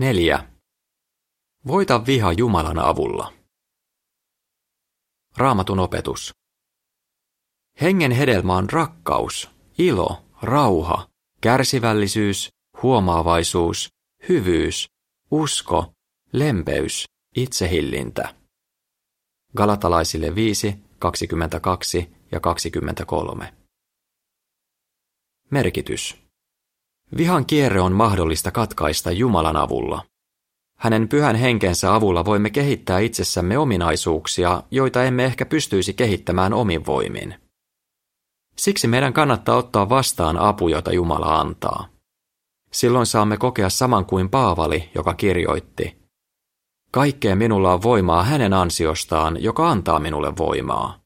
4. Voita viha Jumalan avulla. Raamatun opetus. Hengen hedelmä on rakkaus, ilo, rauha, kärsivällisyys, huomaavaisuus, hyvyys, usko, lempeys, itsehillintä. Galatalaisille 5, 22 ja 23. Merkitys. Vihan kierre on mahdollista katkaista Jumalan avulla. Hänen pyhän henkensä avulla voimme kehittää itsessämme ominaisuuksia, joita emme ehkä pystyisi kehittämään omin voimin. Siksi meidän kannattaa ottaa vastaan apu, jota Jumala antaa. Silloin saamme kokea saman kuin Paavali, joka kirjoitti, Kaikkeen minulla on voimaa hänen ansiostaan, joka antaa minulle voimaa.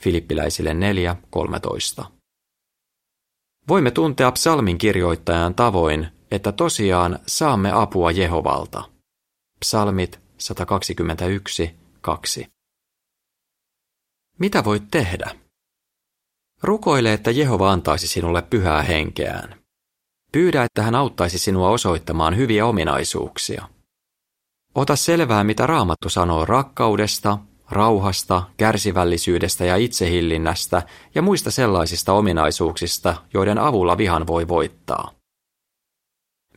Filippiläisille 4.13. Voimme tuntea psalmin kirjoittajan tavoin, että tosiaan saamme apua Jehovalta. Psalmit 121, 2. Mitä voit tehdä? Rukoile, että Jehova antaisi sinulle pyhää henkeään. Pyydä, että hän auttaisi sinua osoittamaan hyviä ominaisuuksia. Ota selvää, mitä Raamattu sanoo rakkaudesta, rauhasta, kärsivällisyydestä ja itsehillinnästä ja muista sellaisista ominaisuuksista, joiden avulla vihan voi voittaa.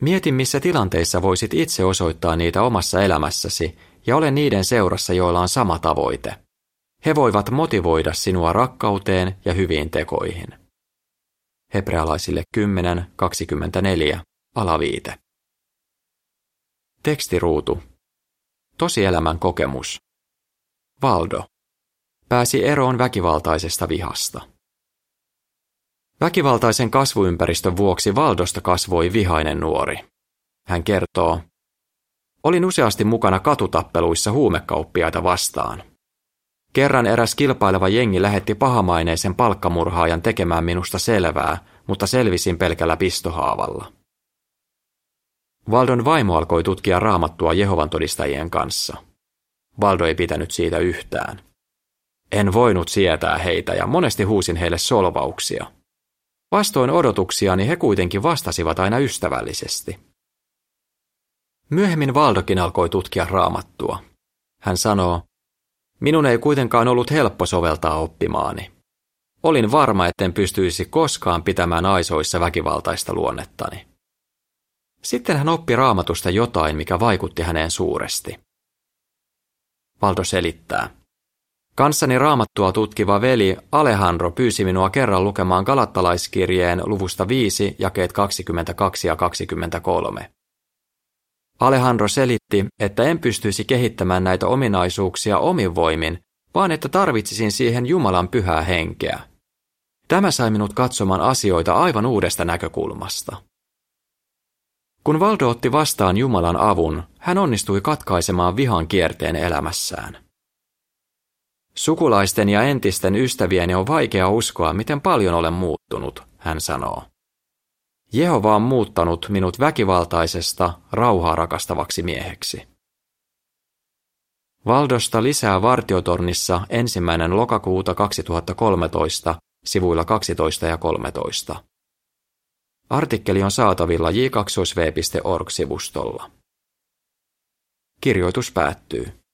Mieti, missä tilanteissa voisit itse osoittaa niitä omassa elämässäsi ja ole niiden seurassa, joilla on sama tavoite. He voivat motivoida sinua rakkauteen ja hyviin tekoihin. Hebrealaisille 10.24, alaviite. Tekstiruutu. Tosielämän kokemus. Valdo. Pääsi eroon väkivaltaisesta vihasta. Väkivaltaisen kasvuympäristön vuoksi Valdosta kasvoi vihainen nuori. Hän kertoo, Olin useasti mukana katutappeluissa huumekauppiaita vastaan. Kerran eräs kilpaileva jengi lähetti pahamaineisen palkkamurhaajan tekemään minusta selvää, mutta selvisin pelkällä pistohaavalla. Valdon vaimo alkoi tutkia raamattua Jehovan todistajien kanssa. Valdo ei pitänyt siitä yhtään. En voinut sietää heitä ja monesti huusin heille solvauksia. Vastoin odotuksiani he kuitenkin vastasivat aina ystävällisesti. Myöhemmin Valdokin alkoi tutkia raamattua. Hän sanoo, minun ei kuitenkaan ollut helppo soveltaa oppimaani. Olin varma, etten pystyisi koskaan pitämään aisoissa väkivaltaista luonnettani. Sitten hän oppi raamatusta jotain, mikä vaikutti häneen suuresti. Valdo selittää. Kanssani raamattua tutkiva veli Alejandro pyysi minua kerran lukemaan Galattalaiskirjeen luvusta 5, jakeet 22 ja 23. Alejandro selitti, että en pystyisi kehittämään näitä ominaisuuksia omin voimin, vaan että tarvitsisin siihen Jumalan pyhää henkeä. Tämä sai minut katsomaan asioita aivan uudesta näkökulmasta. Kun Valdo otti vastaan Jumalan avun, hän onnistui katkaisemaan vihan kierteen elämässään. Sukulaisten ja entisten ystävieni on vaikea uskoa, miten paljon olen muuttunut, hän sanoo. Jehova on muuttanut minut väkivaltaisesta, rauhaa rakastavaksi mieheksi. Valdosta lisää vartiotornissa ensimmäinen lokakuuta 2013 sivuilla 12 ja 13. Artikkeli on saatavilla j2v.org-sivustolla. Kirjoitus päättyy.